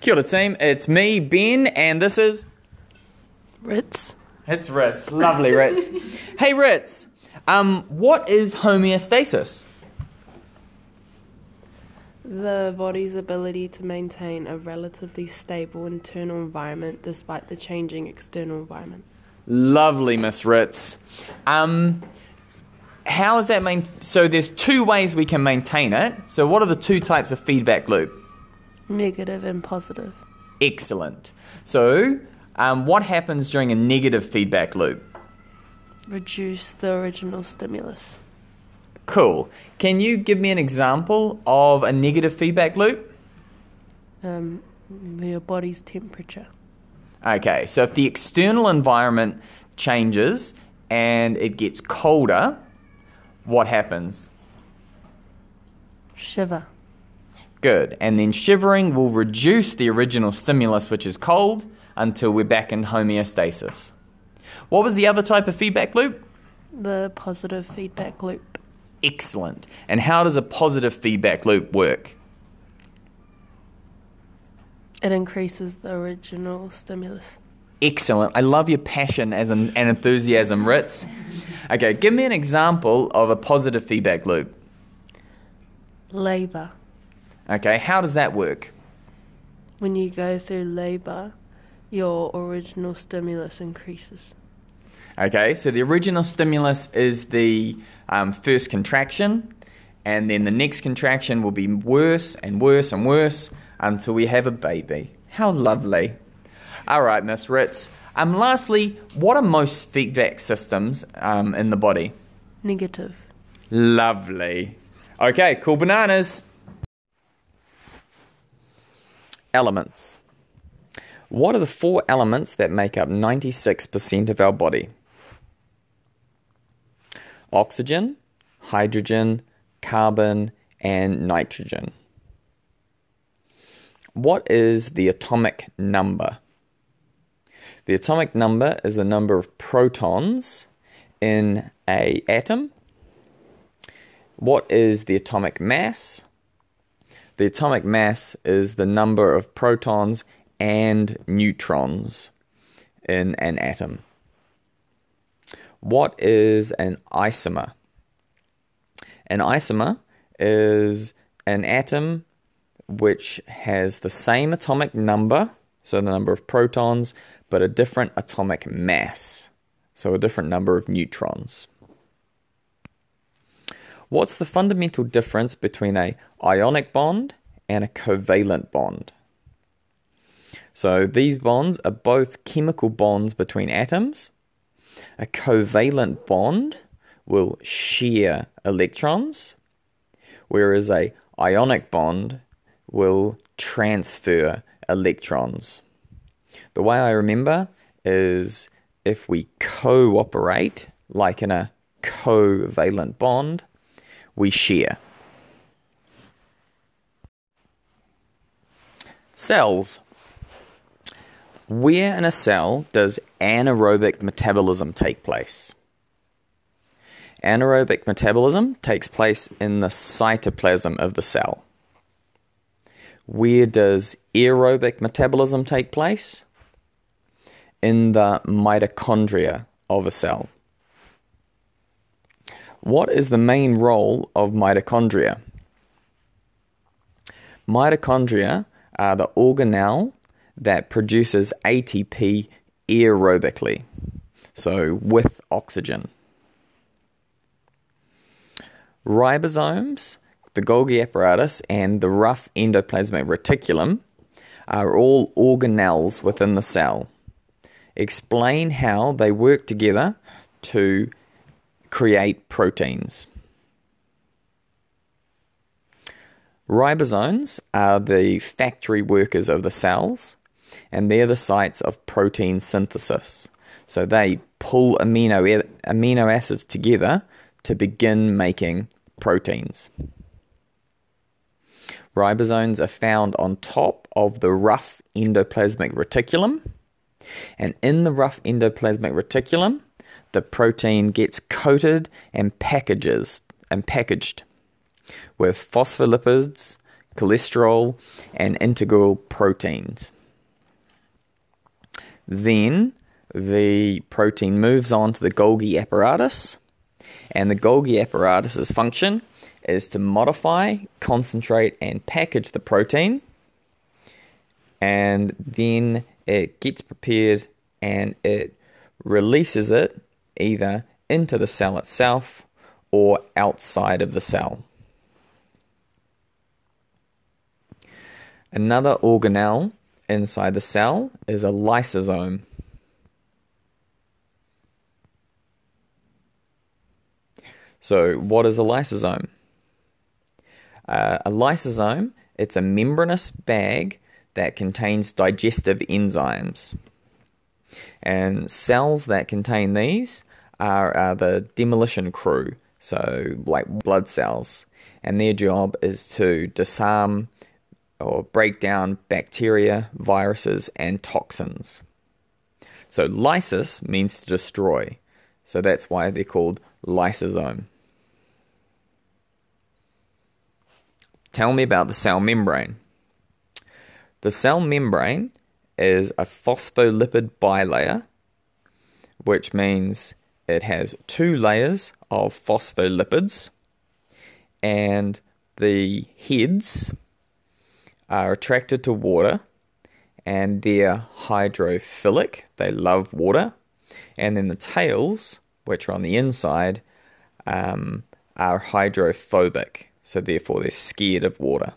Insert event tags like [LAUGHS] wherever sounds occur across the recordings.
Kia ora team, it's me, Ben, and this is... Ritz. It's Ritz. Lovely, Ritz. [LAUGHS] hey, Ritz, um, what is homeostasis? The body's ability to maintain a relatively stable internal environment despite the changing external environment. Lovely, Miss Ritz. Um, how is that main? So there's two ways we can maintain it. So what are the two types of feedback loop? Negative and positive. Excellent. So um, what happens during a negative feedback loop? Reduce the original stimulus. Cool. Can you give me an example of a negative feedback loop? Um, your body's temperature. Okay, so if the external environment changes and it gets colder, what happens? Shiver. Good. And then shivering will reduce the original stimulus, which is cold, until we're back in homeostasis. What was the other type of feedback loop? The positive feedback loop. Excellent. And how does a positive feedback loop work? It increases the original stimulus. Excellent. I love your passion as an, and enthusiasm, Ritz. Okay, give me an example of a positive feedback loop. Labour. Okay, how does that work? When you go through labour, your original stimulus increases. Okay, so the original stimulus is the um, first contraction, and then the next contraction will be worse and worse and worse until we have a baby. How lovely. All right, Miss Ritz. Um, lastly, what are most feedback systems um, in the body? Negative. Lovely. Okay, cool bananas. Elements. What are the four elements that make up 96% of our body? Oxygen, hydrogen, carbon, and nitrogen. What is the atomic number? The atomic number is the number of protons in a atom. What is the atomic mass? The atomic mass is the number of protons and neutrons in an atom. What is an isomer? An isomer is an atom which has the same atomic number, so the number of protons, but a different atomic mass, so a different number of neutrons. What's the fundamental difference between a ionic bond and a covalent bond? So these bonds are both chemical bonds between atoms. A covalent bond will share electrons, whereas a ionic bond will transfer electrons. The way I remember is if we cooperate, like in a covalent bond, we share. Cells. Where in a cell does anaerobic metabolism take place? Anaerobic metabolism takes place in the cytoplasm of the cell. Where does aerobic metabolism take place? In the mitochondria of a cell. What is the main role of mitochondria? Mitochondria are the organelle that produces ATP aerobically, so with oxygen. Ribosomes, the Golgi apparatus, and the rough endoplasmic reticulum are all organelles within the cell. Explain how they work together to create proteins. Ribosomes are the factory workers of the cells, and they're the sites of protein synthesis. So they pull amino, amino acids together to begin making proteins. Ribosomes are found on top of the rough endoplasmic reticulum, and in the rough endoplasmic reticulum, the protein gets coated and packages and packaged with phospholipids, cholesterol, and integral proteins. Then the protein moves on to the Golgi apparatus, and the Golgi apparatus's function is to modify, concentrate, and package the protein, and then it gets prepared and it releases it either into the cell itself or outside of the cell. Another organelle inside the cell is a lysosome. So, what is a lysosome? Uh, a lysosome, it's a membranous bag that contains digestive enzymes. And cells that contain these are, are the demolition crew, so like blood cells. And their job is to disarm or break down bacteria, viruses, and toxins. So lysis means to destroy. So that's why they're called lysosome. Tell me about the cell membrane. The cell membrane is a phospholipid bilayer, which means it has two layers of phospholipids, and the heads are attracted to water and they're hydrophilic, they love water, and then the tails, which are on the inside, um, are hydrophobic, so therefore they're scared of water.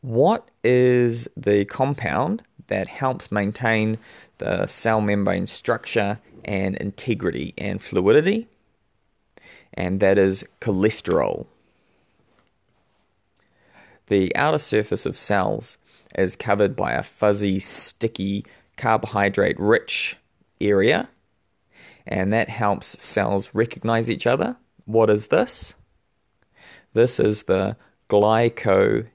What is the compound that helps maintain the cell membrane structure and integrity and fluidity? And that is cholesterol. The outer surface of cells is covered by a fuzzy, sticky, carbohydrate rich area, and that helps cells recognize each other. What is this? This is the glycocalyx.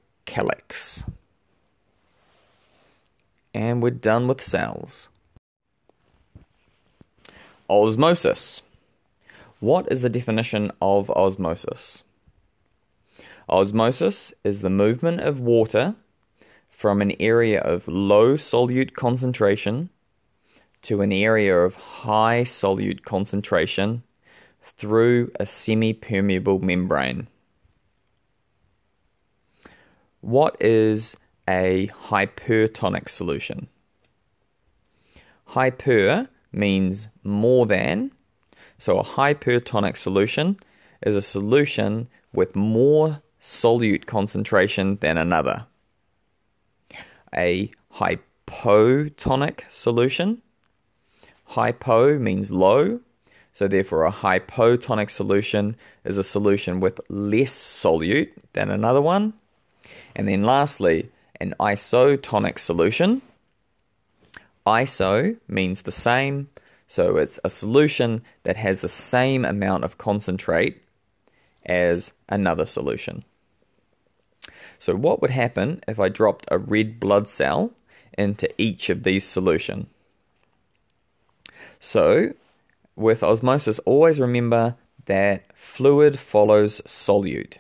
And we're done with cells. Osmosis. What is the definition of osmosis? Osmosis is the movement of water from an area of low solute concentration to an area of high solute concentration through a semi permeable membrane. What is a hypertonic solution? Hyper means more than, so a hypertonic solution is a solution with more solute concentration than another. A hypotonic solution. Hypo means low, so therefore a hypotonic solution is a solution with less solute than another one. And then lastly, an isotonic solution. Iso means the same, so it's a solution that has the same amount of concentrate as another solution. So what would happen if I dropped a red blood cell into each of these solution? So with osmosis, always remember that fluid follows solute.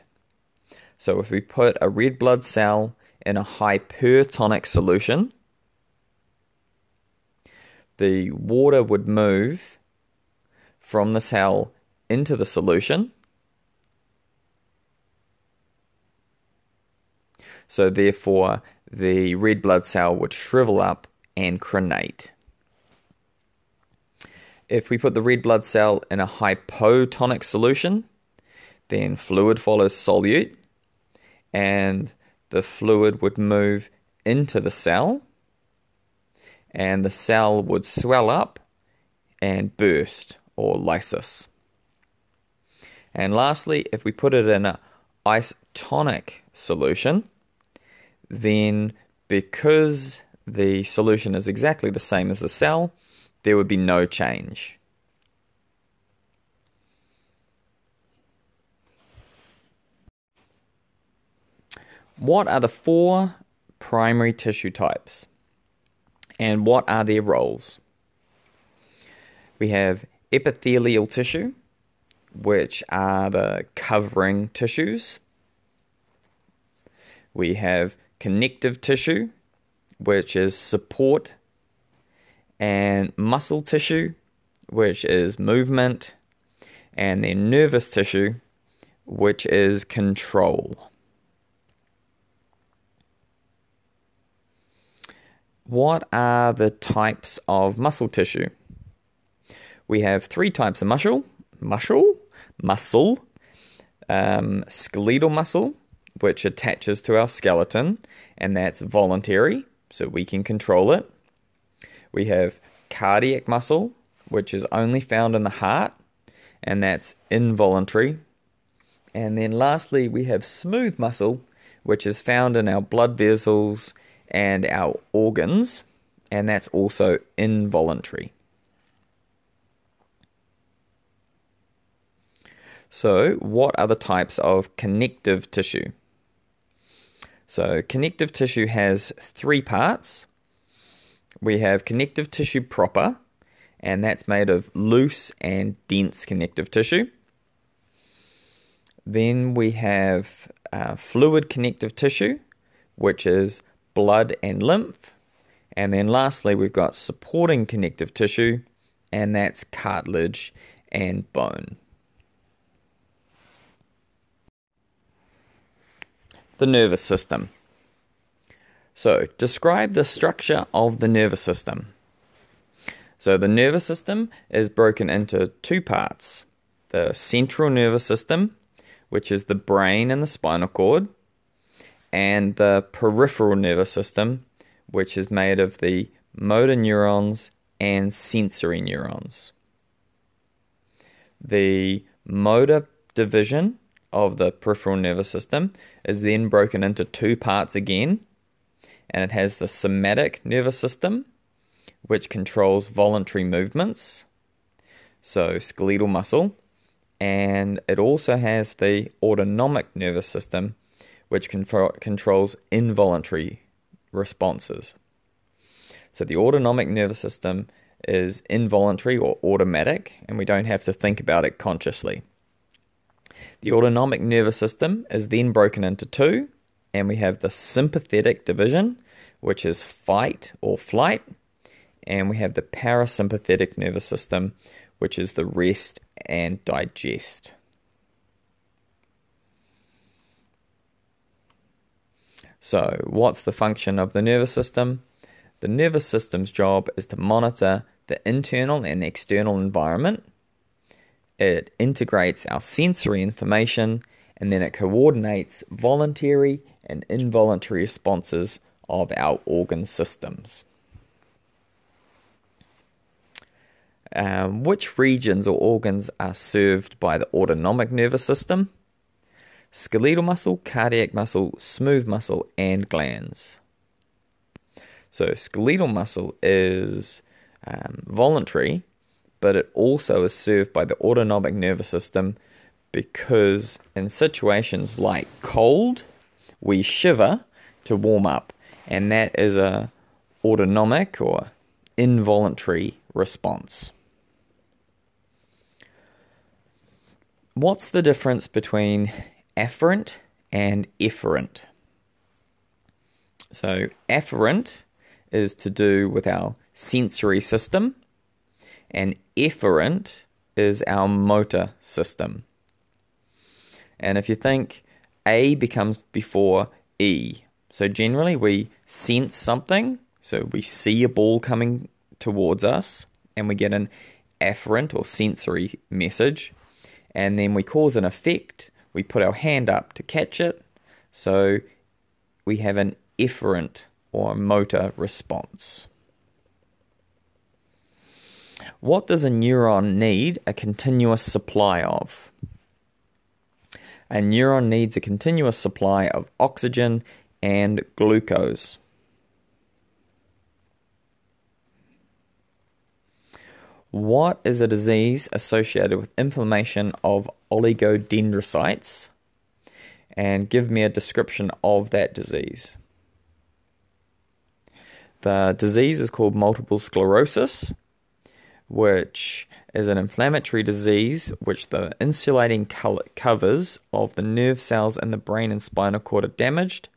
So if we put a red blood cell in a hypertonic solution, the water would move from the cell into the solution So therefore, the red blood cell would shrivel up and crenate. If we put the red blood cell in a hypotonic solution, then fluid follows solute, and the fluid would move into the cell, and the cell would swell up and burst, or lysis. And lastly, if we put it in a isotonic solution, then because the solution is exactly the same as the cell, there would be no change. What are the four primary tissue types? And what are their roles? We have epithelial tissue, which are the covering tissues. We have connective tissue, which is support, and muscle tissue, which is movement, and then nervous tissue, which is control. What are the types of muscle tissue? We have three types of muscle muscle, muscle, um, skeletal muscle, which attaches to our skeleton, and that's voluntary, so we can control it. We have cardiac muscle, which is only found in the heart, and that's involuntary. And then lastly, we have smooth muscle, which is found in our blood vessels and our organs, and that's also involuntary. So, what are the types of connective tissue? So, connective tissue has three parts. We have connective tissue proper, and that's made of loose and dense connective tissue. Then we have uh, fluid connective tissue, which is blood and lymph. And then lastly, we've got supporting connective tissue, and that's cartilage and bone. the nervous system. So, describe the structure of the nervous system. So, the nervous system is broken into two parts the central nervous system, which is the brain and the spinal cord, and the peripheral nervous system, which is made of the motor neurons and sensory neurons. The motor division of the peripheral nervous system is then broken into two parts again, and it has the somatic nervous system, which controls voluntary movements, so skeletal muscle, and it also has the autonomic nervous system, which control, controls involuntary responses. So the autonomic nervous system is involuntary or automatic, and we don't have to think about it consciously. The autonomic nervous system is then broken into two, and we have the sympathetic division, which is fight or flight, and we have the parasympathetic nervous system, which is the rest and digest. So, what's the function of the nervous system? The nervous system's job is to monitor the internal and external environment it integrates our sensory information, and then it coordinates voluntary and involuntary responses of our organ systems. Um, which regions or organs are served by the autonomic nervous system? Skeletal muscle, cardiac muscle, smooth muscle, and glands. So, skeletal muscle is um, voluntary but it also is served by the autonomic nervous system because in situations like cold, we shiver to warm up, and that is a autonomic or involuntary response. What's the difference between afferent and efferent? So, afferent is to do with our sensory system, and efferent is our motor system. And if you think A becomes before E, so generally we sense something, so we see a ball coming towards us, and we get an afferent or sensory message, and then we cause an effect, we put our hand up to catch it, so we have an efferent or motor response. What does a neuron need a continuous supply of? A neuron needs a continuous supply of oxygen and glucose. What is a disease associated with inflammation of oligodendrocytes? And give me a description of that disease. The disease is called multiple sclerosis which is an inflammatory disease which the insulating covers of the nerve cells in the brain and spinal cord are damaged,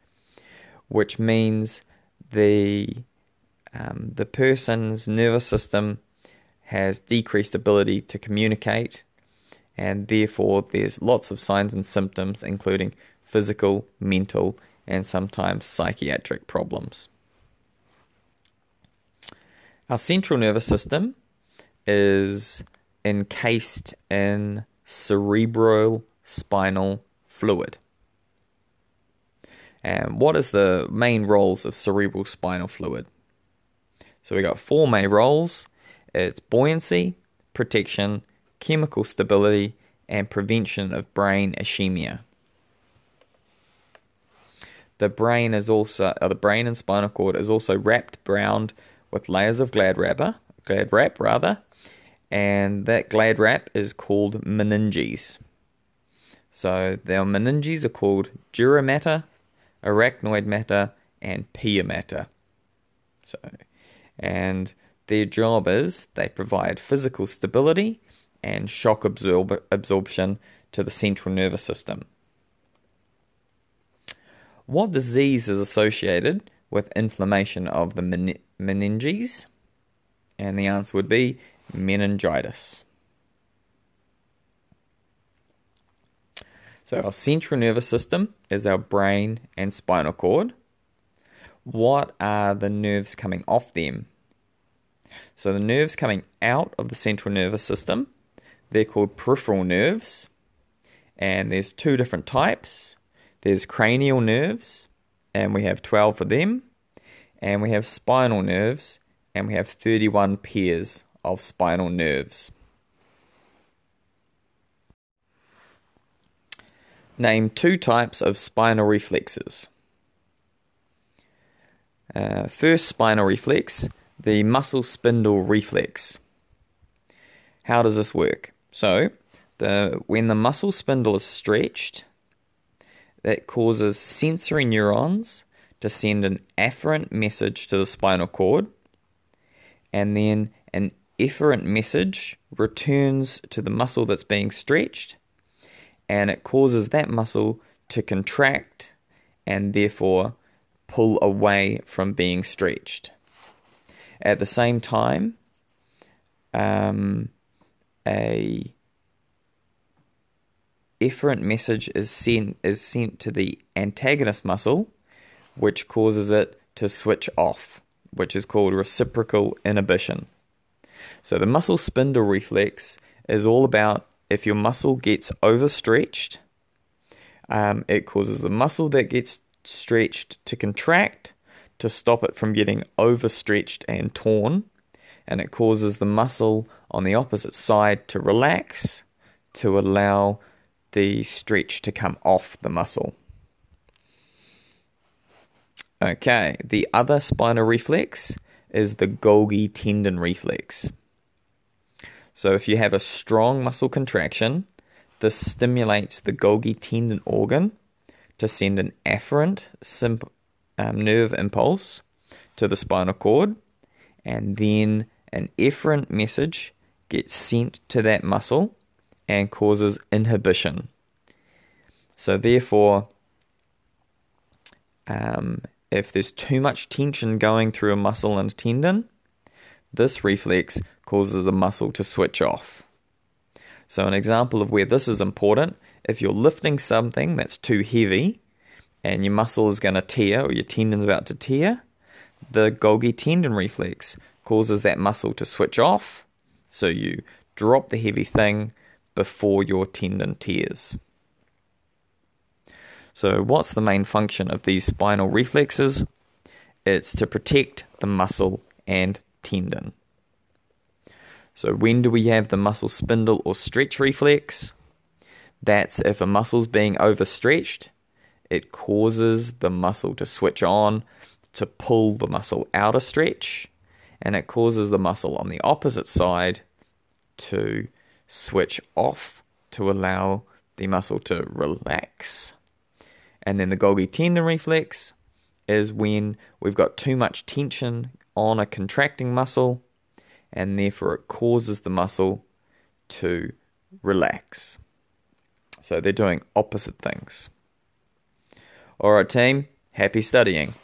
which means the um, the person's nervous system has decreased ability to communicate, and therefore there's lots of signs and symptoms, including physical, mental, and sometimes psychiatric problems. Our central nervous system is encased in cerebral spinal fluid. And what is the main roles of cerebral spinal fluid? So we got four main roles. It's buoyancy, protection, chemical stability, and prevention of brain ischemia. The brain is also, uh, the brain and spinal cord is also wrapped around with layers of glad wrapper, glad wrap rather, and that glad wrap is called meninges. So their meninges are called dura mater, arachnoid mater, and pia mater. So, and their job is they provide physical stability and shock absorb- absorption to the central nervous system. What disease is associated with inflammation of the men- meninges? And the answer would be meningitis. So, our central nervous system is our brain and spinal cord. What are the nerves coming off them? So, the nerves coming out of the central nervous system, they're called peripheral nerves. And there's two different types there's cranial nerves, and we have 12 of them, and we have spinal nerves, and we have 31 pairs of spinal nerves. Name two types of spinal reflexes. Uh, first spinal reflex, the muscle spindle reflex. How does this work? So, the when the muscle spindle is stretched, that causes sensory neurons to send an afferent message to the spinal cord, and then an efferent message returns to the muscle that's being stretched, and it causes that muscle to contract and therefore pull away from being stretched. At the same time, um, a efferent message is sent is sent to the antagonist muscle, which causes it to switch off, which is called reciprocal inhibition. So the muscle spindle reflex is all about if your muscle gets overstretched, um, it causes the muscle that gets stretched to contract to stop it from getting overstretched and torn, and it causes the muscle on the opposite side to relax to allow the stretch to come off the muscle. Okay, the other spinal reflex is the Golgi tendon reflex. So, if you have a strong muscle contraction, this stimulates the Golgi tendon organ to send an afferent um, nerve impulse to the spinal cord, and then an efferent message gets sent to that muscle and causes inhibition. So, therefore, um, if there's too much tension going through a muscle and tendon, this reflex causes the muscle to switch off. So, an example of where this is important if you're lifting something that's too heavy and your muscle is going to tear or your tendon's about to tear, the Golgi tendon reflex causes that muscle to switch off. So, you drop the heavy thing before your tendon tears. So, what's the main function of these spinal reflexes? It's to protect the muscle and tendon. So, when do we have the muscle spindle or stretch reflex? That's if a muscle's being overstretched, it causes the muscle to switch on to pull the muscle out of stretch, and it causes the muscle on the opposite side to switch off to allow the muscle to relax. And then the Golgi tendon reflex is when we've got too much tension on a contracting muscle and therefore it causes the muscle to relax. So they're doing opposite things. All right, team, happy studying.